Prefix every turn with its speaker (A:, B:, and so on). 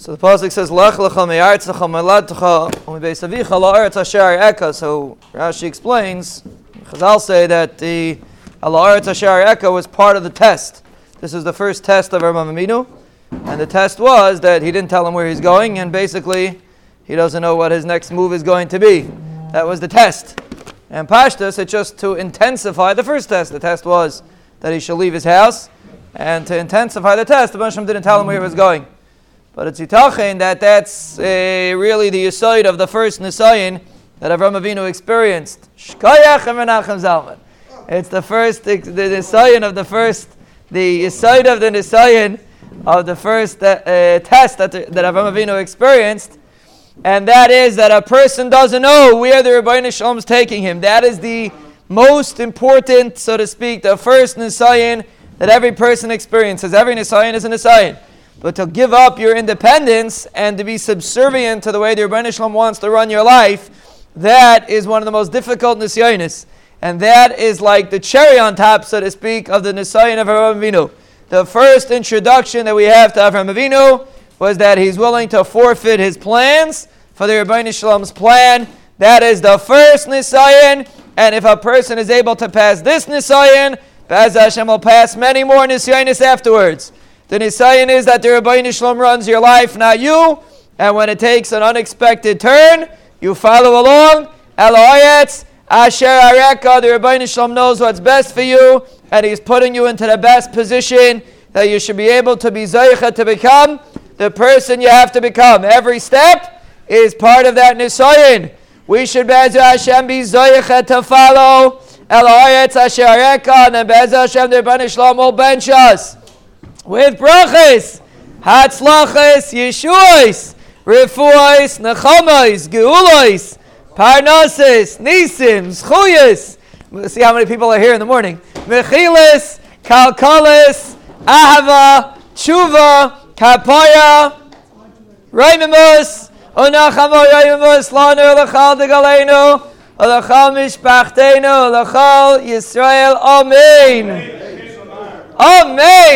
A: So the pasuk says, "Lech lecha me'artzecha me'ladtecha u'mebeis la'aretz asher eka." So Rashi explains, Chazal say that the la'aretz asher eka was part of the test. This is the first test of Avraham Avinu, and the test was that he didn't tell him where he's going, and basically he doesn't know what his next move is going to be. That was the test. And Pashtus, it's just to intensify the first test. The test was that he should leave his house, and to intensify the test, the Moshe didn't tell him where he was going. But it's Yitachin that that's uh, really the aside of the first Nisayan that Avram Avinu experienced. Shkayach and Menachem Zalman. It's the first, the Nisayan of the first, the aside of the Nisayan of the first uh, uh, test that, that Avram Avinu experienced. And that is that a person doesn't know where the Ribbono Shel Olam is taking him. That is the most important, so to speak, the first Nisayan that every person experiences. Every Nisayan is a Nisayan. But to give up your independence and to be subservient to the way the Ribbono Shel Olam wants to run your life, that is one of the most difficult nisyonis. And that is like the cherry on top, so to speak, of the nisyon of Avraham Avinu. The first introduction that we have to Avraham Avinu was that he's willing to forfeit his plans for the Ribbono Shel Olam's plan. That is the first nisyon. And if a person is able to pass this nisyon, Baz Hashem will pass many more nisyonis afterwards. The Nisayan is that the Ribbono Shel Olam runs your life, not you. And when it takes an unexpected turn, you follow along. Eloyetz, Asher Areka, the Ribbono Shel Olam knows what's best for you, and he's putting you into the best position that you should be able to be Zaycha to become the person you have to become. Every step is part of that Nisayan. We should Bezu Hashem be Zaycha to follow. Eloyetz, Asher Areka, and Bezu Hashem, the Ribbono Shel Olam will bench us with brachas, hatzlachas, yeshuos, refuos, nechomois, geulois, parnoses, nisim, schuyas. Let's see how many people are here in the morning. Mechilis, kalkalis, ahava, tshuva, kapaya, raimamus, onachamo raimamus, lanu lachal degalenu, olachal mishpachtenu, olachal Yisrael, Amen. Amen.